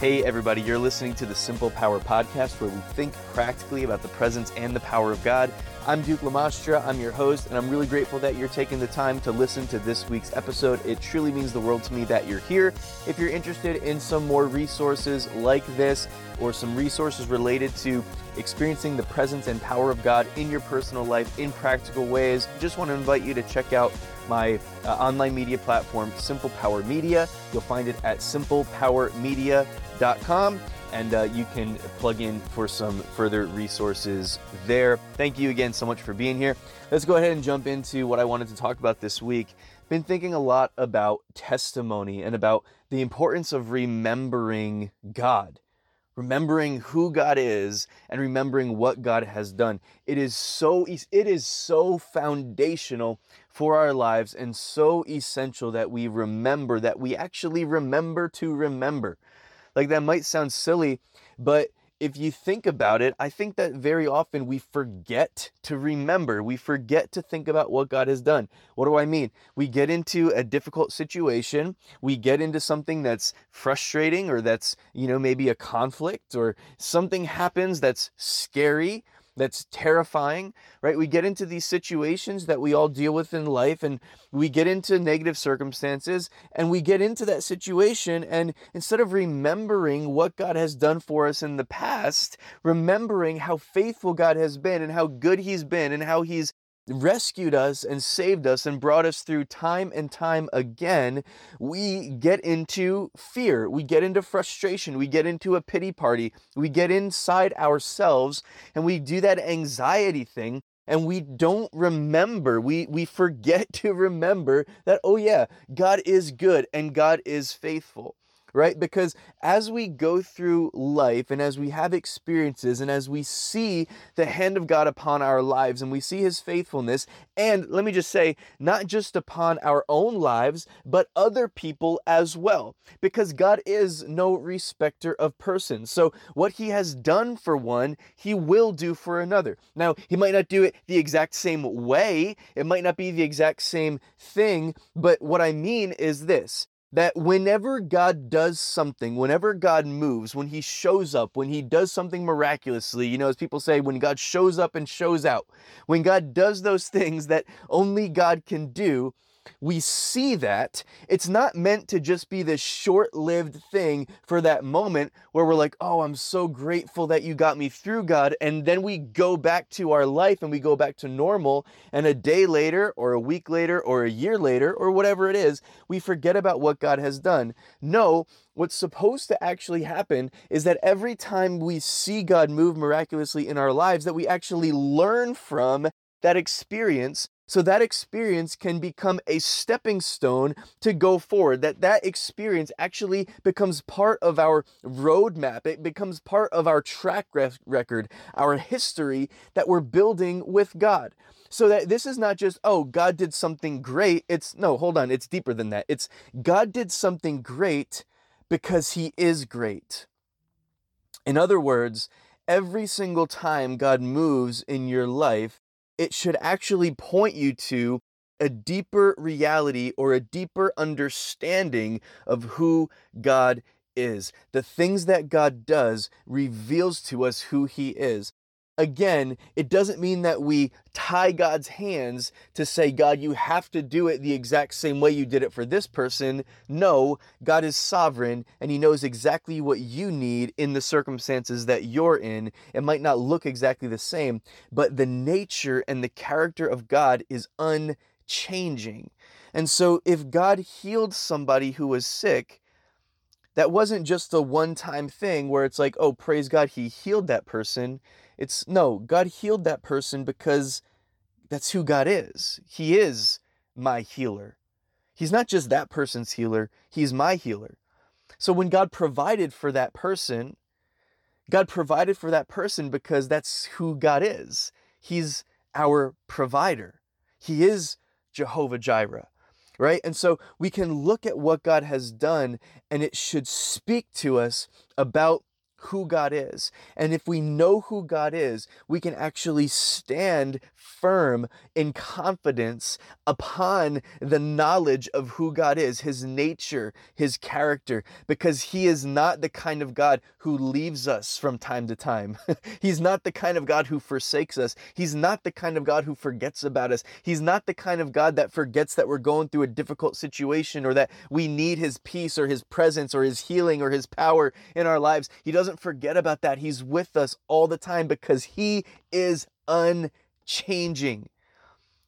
Hey, everybody, you're listening to the Simple Power Podcast where we think practically about the presence and the power of God. I'm Duke Lamastra, I'm your host, and I'm really grateful that you're taking the time to listen to this week's episode. It truly means the world to me that you're here. If you're interested in some more resources like this or some resources related to experiencing the presence and power of God in your personal life in practical ways, just want to invite you to check out my uh, online media platform, Simple Power Media. You'll find it at simplepowermedia.com and uh, you can plug in for some further resources there. Thank you again so much for being here. Let's go ahead and jump into what I wanted to talk about this week. Been thinking a lot about testimony and about the importance of remembering God remembering who God is and remembering what God has done. It is so it is so foundational for our lives and so essential that we remember that we actually remember to remember. Like that might sound silly, but if you think about it, I think that very often we forget to remember. We forget to think about what God has done. What do I mean? We get into a difficult situation, we get into something that's frustrating or that's, you know, maybe a conflict or something happens that's scary that's terrifying, right? We get into these situations that we all deal with in life and we get into negative circumstances and we get into that situation and instead of remembering what God has done for us in the past, remembering how faithful God has been and how good he's been and how he's rescued us and saved us and brought us through time and time again, we get into fear. We get into frustration. We get into a pity party. We get inside ourselves and we do that anxiety thing and we don't remember we we forget to remember that oh yeah God is good and God is faithful right? Because as we go through life and as we have experiences and as we see the hand of God upon our lives and we see his faithfulness, and let me just say, not just upon our own lives, but other people as well, because God is no respecter of persons. So what he has done for one, he will do for another. Now, he might not do it the exact same way, it might not be the exact same thing, but what I mean is this that whenever God does something, whenever God moves, when He shows up, when He does something miraculously, you know, as people say, when God shows up and shows out, when God does those things that only God can do, we see that it's not meant to just be this short lived thing for that moment where we're like, oh, I'm so grateful that you got me through, God. And then we go back to our life and we go back to normal. And a day later, or a week later, or a year later, or whatever it is, we forget about what God has done. No, what's supposed to actually happen is that every time we see God move miraculously in our lives, that we actually learn from that experience so that experience can become a stepping stone to go forward that that experience actually becomes part of our roadmap it becomes part of our track record our history that we're building with god. So that this is not just oh god did something great it's no hold on it's deeper than that. It's god did something great because he is great. In other words every single time god moves in your life it should actually point you to a deeper reality or a deeper understanding of who God is. The things that God does reveals to us who he is again, it doesn't mean that we tie God's hands to say, God, you have to do it the exact same way you did it for this person. No, God is sovereign and He knows exactly what you need in the circumstances that you're in. It might not look exactly the same, but the nature and the character of God is unchanging. And so, if God healed somebody who was sick, that wasn't just a one time thing where it's like, oh, praise God, He healed that person. It's no, God healed that person because that's who God is. He is my healer. He's not just that person's healer, He's my healer. So when God provided for that person, God provided for that person because that's who God is. He's our provider. He is Jehovah Jireh, right? And so we can look at what God has done and it should speak to us about who God is. And if we know who God is, we can actually stand firm in confidence upon the knowledge of who God is, his nature, his character, because he is not the kind of God who leaves us from time to time. He's not the kind of God who forsakes us. He's not the kind of God who forgets about us. He's not the kind of God that forgets that we're going through a difficult situation or that we need his peace or his presence or his healing or his power in our lives. He doesn't forget about that. He's with us all the time because he is unchanging.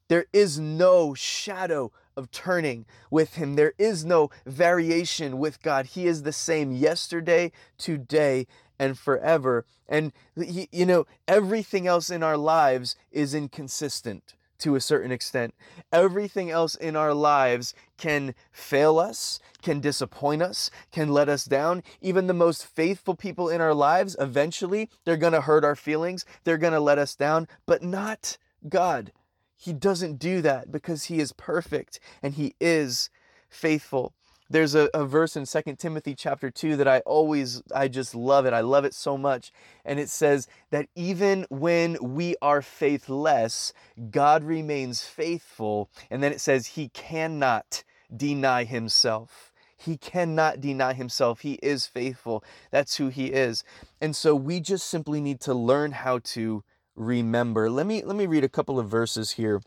There is no shadow of turning with him. There is no variation with God. He is the same yesterday, today, and forever. And, he, you know, everything else in our lives is inconsistent to a certain extent. Everything else in our lives can fail us, can disappoint us, can let us down. Even the most faithful people in our lives, eventually, they're going to hurt our feelings, they're going to let us down, but not God. He doesn't do that because he is perfect and he is faithful there's a, a verse in Second timothy chapter 2 that i always i just love it i love it so much and it says that even when we are faithless god remains faithful and then it says he cannot deny himself he cannot deny himself. He is faithful. That's who he is. And so we just simply need to learn how to remember. Let me let me read a couple of verses here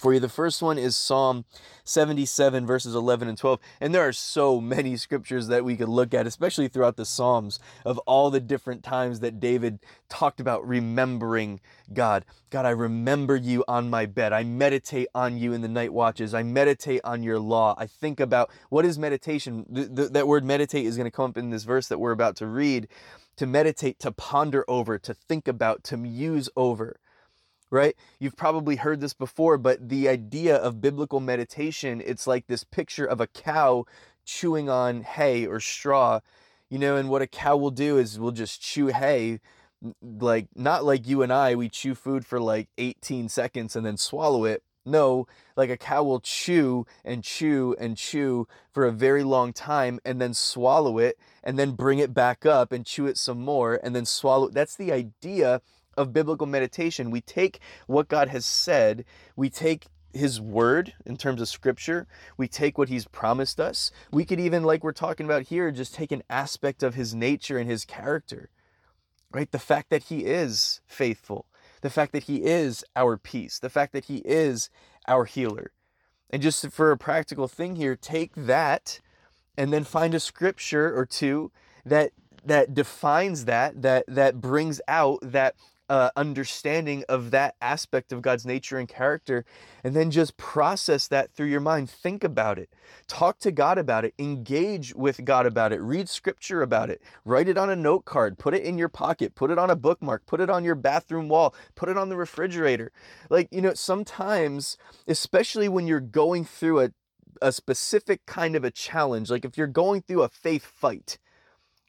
for you. The first one is Psalm 77, verses 11 and 12. And there are so many scriptures that we could look at, especially throughout the Psalms, of all the different times that David talked about remembering God. God, I remember you on my bed. I meditate on you in the night watches. I meditate on your law. I think about what is meditation. The, the, that word meditate is going to come up in this verse that we're about to read. To meditate, to ponder over, to think about, to muse over right? You've probably heard this before, but the idea of biblical meditation, it's like this picture of a cow chewing on hay or straw, you know, and what a cow will do is we'll just chew hay like not like you and I we chew food for like 18 seconds and then swallow it. No, like a cow will chew and chew and chew for a very long time and then swallow it and then bring it back up and chew it some more and then swallow. That's the idea of biblical meditation. We take what God has said, we take his word in terms of scripture. We take what he's promised us. We could even, like we're talking about here, just take an aspect of his nature and his character, right? The fact that he is faithful, the fact that he is our peace, the fact that he is our healer. And just for a practical thing here, take that and then find a scripture or two that that defines that that that brings out that uh, understanding of that aspect of God's nature and character, and then just process that through your mind. Think about it. Talk to God about it. Engage with God about it. Read scripture about it. Write it on a note card. Put it in your pocket. Put it on a bookmark. Put it on your bathroom wall. Put it on the refrigerator. Like, you know, sometimes, especially when you're going through a, a specific kind of a challenge, like if you're going through a faith fight,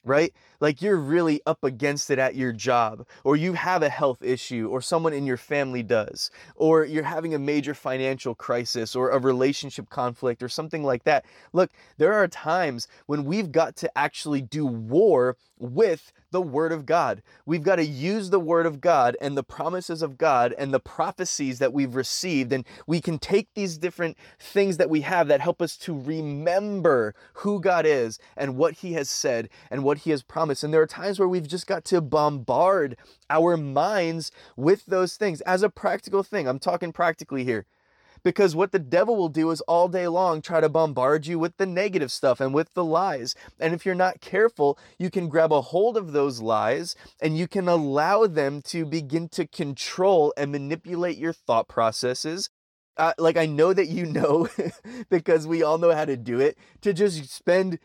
right? Like you're really up against it at your job, or you have a health issue, or someone in your family does, or you're having a major financial crisis, or a relationship conflict, or something like that. Look, there are times when we've got to actually do war with the Word of God. We've got to use the Word of God and the promises of God and the prophecies that we've received. And we can take these different things that we have that help us to remember who God is and what He has said and what He has promised. And there are times where we've just got to bombard our minds with those things as a practical thing. I'm talking practically here. Because what the devil will do is all day long try to bombard you with the negative stuff and with the lies. And if you're not careful, you can grab a hold of those lies and you can allow them to begin to control and manipulate your thought processes. Uh, like I know that you know, because we all know how to do it, to just spend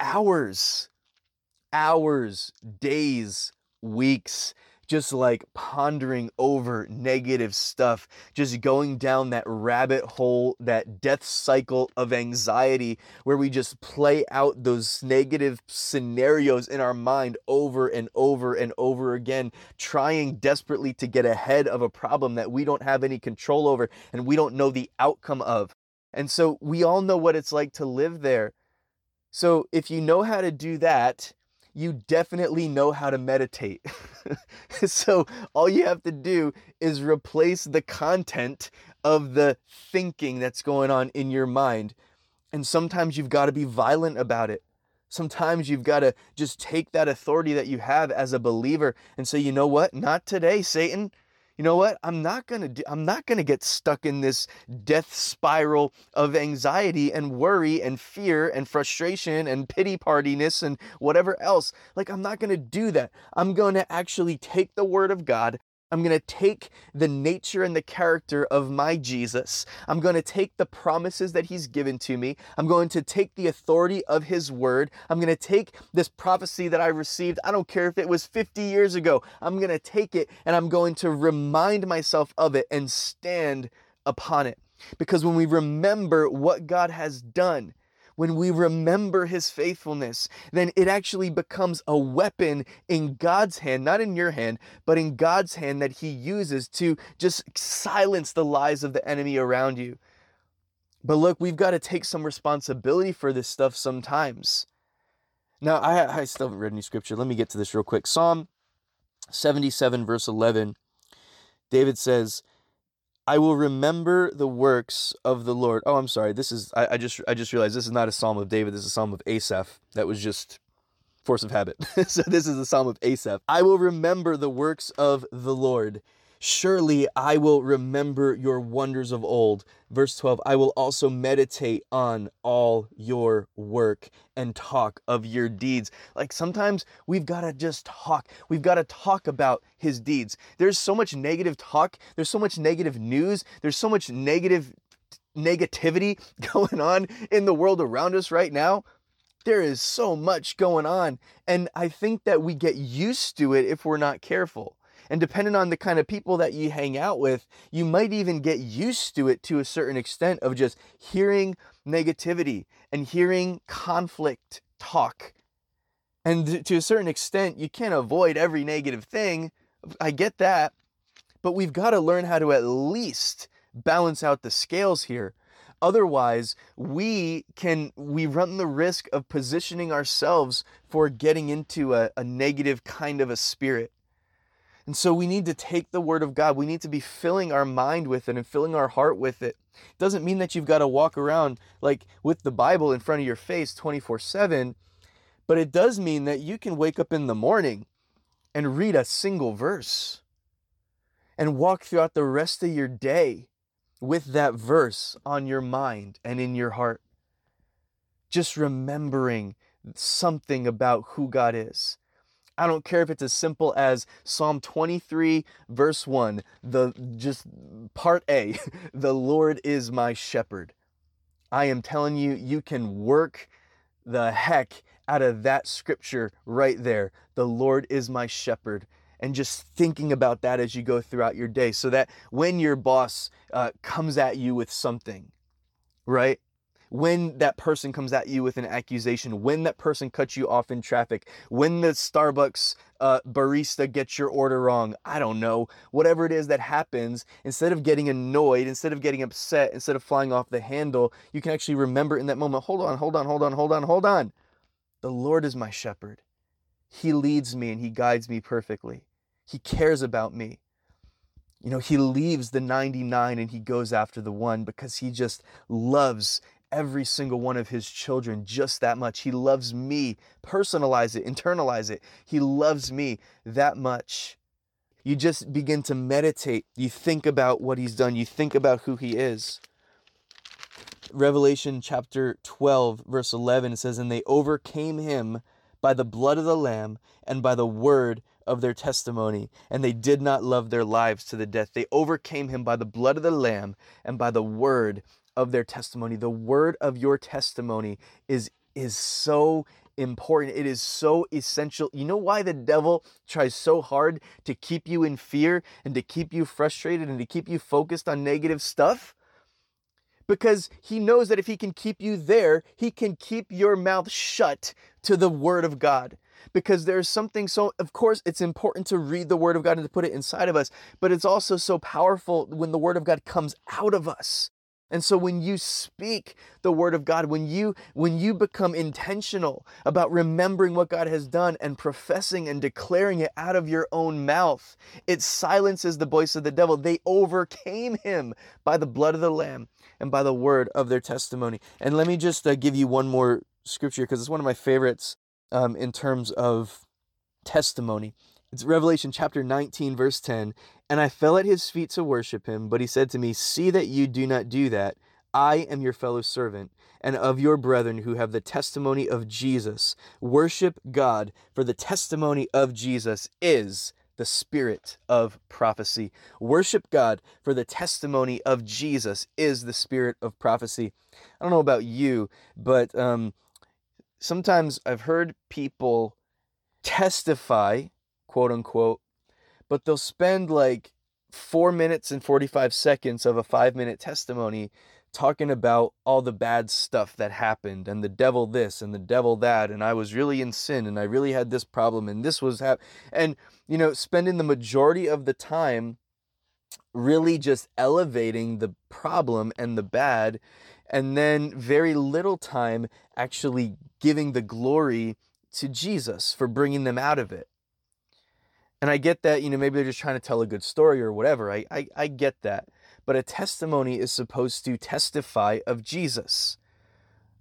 hours, hours, days, weeks just like pondering over negative stuff, just going down that rabbit hole, that death cycle of anxiety where we just play out those negative scenarios in our mind over and over and over again, trying desperately to get ahead of a problem that we don't have any control over and we don't know the outcome of. And so we all know what it's like to live there. So if you know how to do that, you definitely know how to meditate. so all you have to do is replace the content of the thinking that's going on in your mind. And sometimes you've got to be violent about it. Sometimes you've got to just take that authority that you have as a believer and say, you know what? Not today, Satan you know what? I'm not going to i'm not going to get stuck in this death spiral of anxiety and worry and fear and frustration and pity partiness and whatever else. Like i'm not going to do that. I'm going to actually take the word of god I'm going to take the nature and the character of my Jesus. I'm going to take the promises that he's given to me. I'm going to take the authority of his word. I'm going to take this prophecy that I received. I don't care if it was 50 years ago. I'm going to take it and I'm going to remind myself of it and stand upon it. Because when we remember what God has done, when we remember his faithfulness, then it actually becomes a weapon in God's hand, not in your hand, but in God's hand that he uses to just silence the lies of the enemy around you. But look, we've got to take some responsibility for this stuff sometimes. Now, I, I still haven't read any scripture. Let me get to this real quick. Psalm 77, verse 11, David says, I will remember the works of the Lord. Oh, I'm sorry. This is I, I, just I just realized this is not a psalm of David. This is a psalm of Asaph. That was just force of habit. so this is a psalm of Asaph. I will remember the works of the Lord. Surely I will remember your wonders of old. Verse 12 I will also meditate on all your work and talk of your deeds. Like sometimes we've got to just talk. We've got to talk about his deeds. There's so much negative talk, there's so much negative news, there's so much negative negativity going on in the world around us right now. There is so much going on. And I think that we get used to it if we're not careful. And depending on the kind of people that you hang out with, you might even get used to it to a certain extent of just hearing negativity and hearing conflict talk. And to a certain extent, you can't avoid every negative thing. I get that. But we've got to learn how to at least balance out the scales here. Otherwise, we can we run the risk of positioning ourselves for getting into a, a negative kind of a spirit. And so we need to take the word of God. We need to be filling our mind with it and filling our heart with it. It doesn't mean that you've got to walk around like with the Bible in front of your face 24 7, but it does mean that you can wake up in the morning and read a single verse and walk throughout the rest of your day with that verse on your mind and in your heart. Just remembering something about who God is. I don't care if it's as simple as Psalm 23 verse 1, the just part A, the Lord is my shepherd. I am telling you you can work the heck out of that scripture right there. The Lord is my shepherd and just thinking about that as you go throughout your day so that when your boss uh, comes at you with something, right? When that person comes at you with an accusation, when that person cuts you off in traffic, when the Starbucks uh, barista gets your order wrong, I don't know, whatever it is that happens, instead of getting annoyed, instead of getting upset, instead of flying off the handle, you can actually remember in that moment, hold on, hold on, hold on, hold on, hold on. The Lord is my shepherd. He leads me and he guides me perfectly. He cares about me. You know, he leaves the 99 and he goes after the one because he just loves every single one of his children just that much. He loves me. Personalize it, internalize it. He loves me that much. You just begin to meditate. You think about what he's done, you think about who he is. Revelation chapter 12, verse 11 says, And they overcame him by the blood of the Lamb and by the word of their testimony, and they did not love their lives to the death. They overcame him by the blood of the Lamb and by the word of their testimony. The word of your testimony is is so important. It is so essential. You know why the devil tries so hard to keep you in fear and to keep you frustrated and to keep you focused on negative stuff? Because he knows that if he can keep you there, he can keep your mouth shut to the word of God because there's something so of course it's important to read the word of God and to put it inside of us but it's also so powerful when the word of God comes out of us And so when you speak the word of God, when you when you become intentional about remembering what God has done and professing and declaring it out of your own mouth, it silences the voice of the devil. They overcame him by the blood of the lamb and by the word of their testimony. And let me just uh, give you one more scripture because it's one of my favorites um, in terms of testimony. It's Revelation chapter 19, verse 10. And I fell at his feet to worship him, but he said to me, See that you do not do that. I am your fellow servant and of your brethren who have the testimony of Jesus. Worship God, for the testimony of Jesus is the spirit of prophecy. Worship God, for the testimony of Jesus is the spirit of prophecy. I don't know about you, but um, sometimes I've heard people testify quote unquote, but they'll spend like four minutes and 45 seconds of a five minute testimony talking about all the bad stuff that happened and the devil this and the devil that and I was really in sin and I really had this problem and this was hap- and you know spending the majority of the time really just elevating the problem and the bad and then very little time actually giving the glory to Jesus for bringing them out of it and I get that, you know, maybe they're just trying to tell a good story or whatever. I, I, I get that. But a testimony is supposed to testify of Jesus.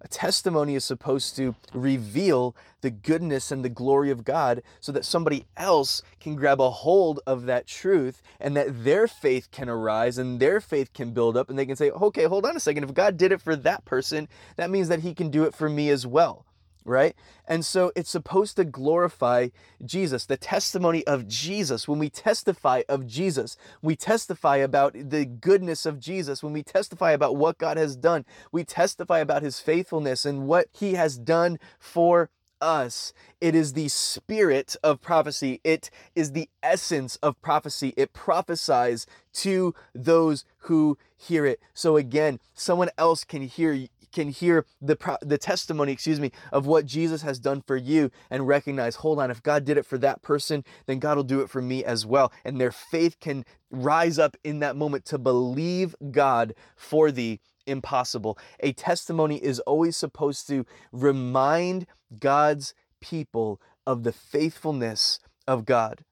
A testimony is supposed to reveal the goodness and the glory of God so that somebody else can grab a hold of that truth and that their faith can arise and their faith can build up and they can say, okay, hold on a second. If God did it for that person, that means that he can do it for me as well right? And so it's supposed to glorify Jesus, the testimony of Jesus. When we testify of Jesus, we testify about the goodness of Jesus. When we testify about what God has done, we testify about his faithfulness and what he has done for us. It is the spirit of prophecy. It is the essence of prophecy. It prophesies to those who hear it. So again, someone else can hear can hear the the testimony, excuse me, of what Jesus has done for you and recognize, hold on, if God did it for that person, then God will do it for me as well. And their faith can rise up in that moment to believe God for the impossible. A testimony is always supposed to remind God's people of the faithfulness of God.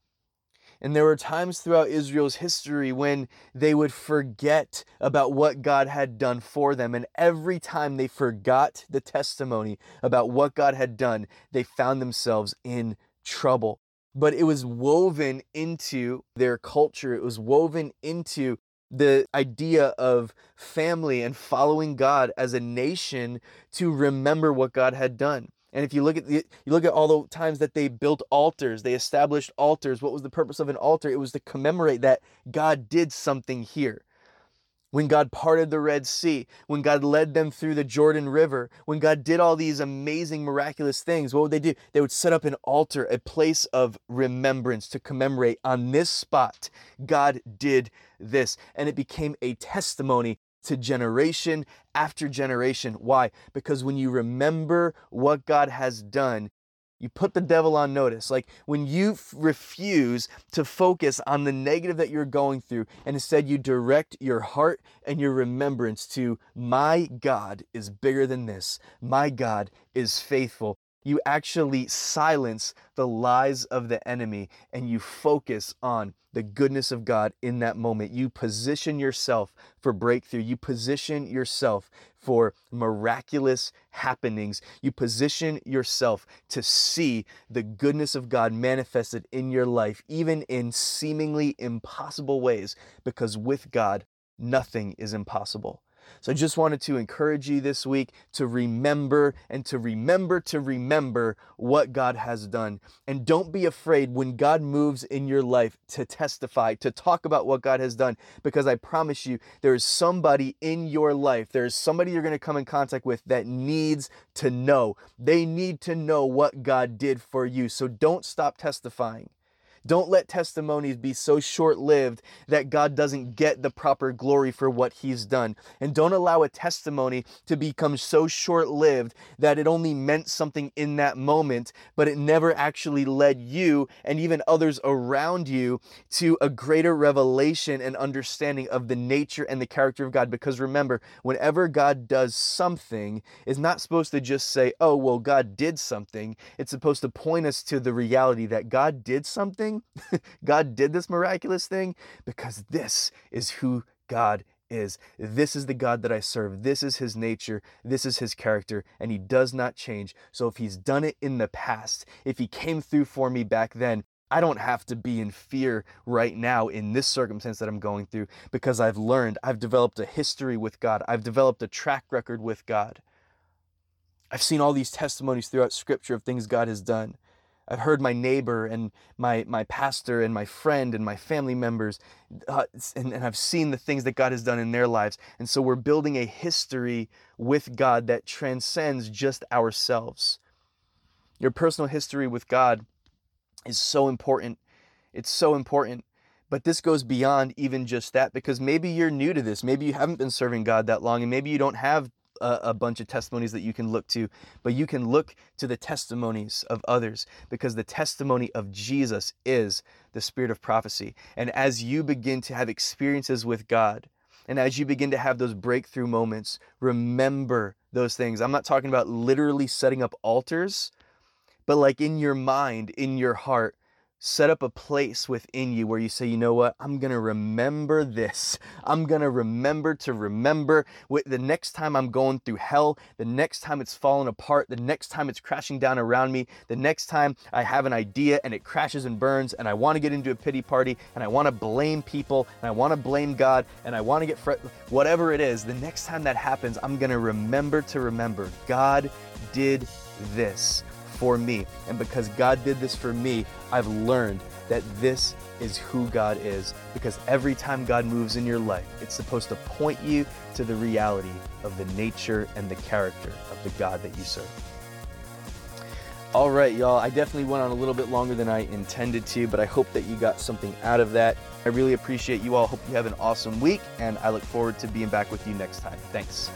And there were times throughout Israel's history when they would forget about what God had done for them. And every time they forgot the testimony about what God had done, they found themselves in trouble. But it was woven into their culture, it was woven into the idea of family and following God as a nation to remember what God had done. And if you look at the, you look at all the times that they built altars, they established altars. What was the purpose of an altar? It was to commemorate that God did something here. When God parted the Red Sea, when God led them through the Jordan River, when God did all these amazing, miraculous things, what would they do? They would set up an altar, a place of remembrance to commemorate on this spot. God did this. And it became a testimony to generation after generation. Why? Because when you remember what God has done, you put the devil on notice. Like when you f- refuse to focus on the negative that you're going through and instead you direct your heart and your remembrance to my God is bigger than this. My God is faithful you actually silence the lies of the enemy and you focus on the goodness of God in that moment. You position yourself for breakthrough. You position yourself for miraculous happenings. You position yourself to see the goodness of God manifested in your life, even in seemingly impossible ways, because with God, nothing is impossible. So I just wanted to encourage you this week to remember and to remember to remember what God has done. And don't be afraid when God moves in your life to testify, to talk about what God has done, because I promise you, there is somebody in your life, there is somebody you're going to come in contact with that needs to know. They need to know what God did for you. So don't stop testifying. Don't let testimonies be so short lived that God doesn't get the proper glory for what He's done. And don't allow a testimony to become so short lived that it only meant something in that moment, but it never actually led you and even others around you to a greater revelation and understanding of the nature and the character of God. Because remember, whenever God does something, it's not supposed to just say, oh, well, God did something. It's supposed to point us to the reality that God did something. God did this miraculous thing because this is who God is. This is the God that I serve. This is his nature. This is his character, and he does not change. So if he's done it in the past, if he came through for me back then, I don't have to be in fear right now in this circumstance that I'm going through because I've learned, I've developed a history with God, I've developed a track record with God. I've seen all these testimonies throughout scripture of things God has done. I've heard my neighbor and my, my pastor and my friend and my family members, uh, and, and I've seen the things that God has done in their lives. And so we're building a history with God that transcends just ourselves. Your personal history with God is so important. It's so important. But this goes beyond even just that because maybe you're new to this. Maybe you haven't been serving God that long, and maybe you don't have a, a, bunch of testimonies that you can look to, but you can look to the testimonies of others because the testimony of Jesus is the spirit of prophecy. And as you begin to have experiences with God, and as you begin to have those breakthrough moments, remember those things. I'm not talking about literally setting up altars, but like in your mind, in your heart, set up a place within you where you say, you know what, I'm going to remember this. I'm going to remember to remember the next time I'm going through hell, the next time it's falling apart, the next time it's crashing down around me, the next time I have an idea and it crashes and burns and I want to get into a pity party and I want to blame people and I want to blame God and I want to get fret, whatever it is, the next time that happens, I'm going to remember to remember God did this for me. And because God did this for me, I've learned that this is who God is. Because every time God moves in your life, it's supposed to point you to the reality of the nature and the character of the God that you serve. All right, y'all. I definitely went on a little bit longer than I intended to, but I hope that you got something out of that. I really appreciate you all. Hope you have an awesome week, and I look forward to being back with you next time. Thanks.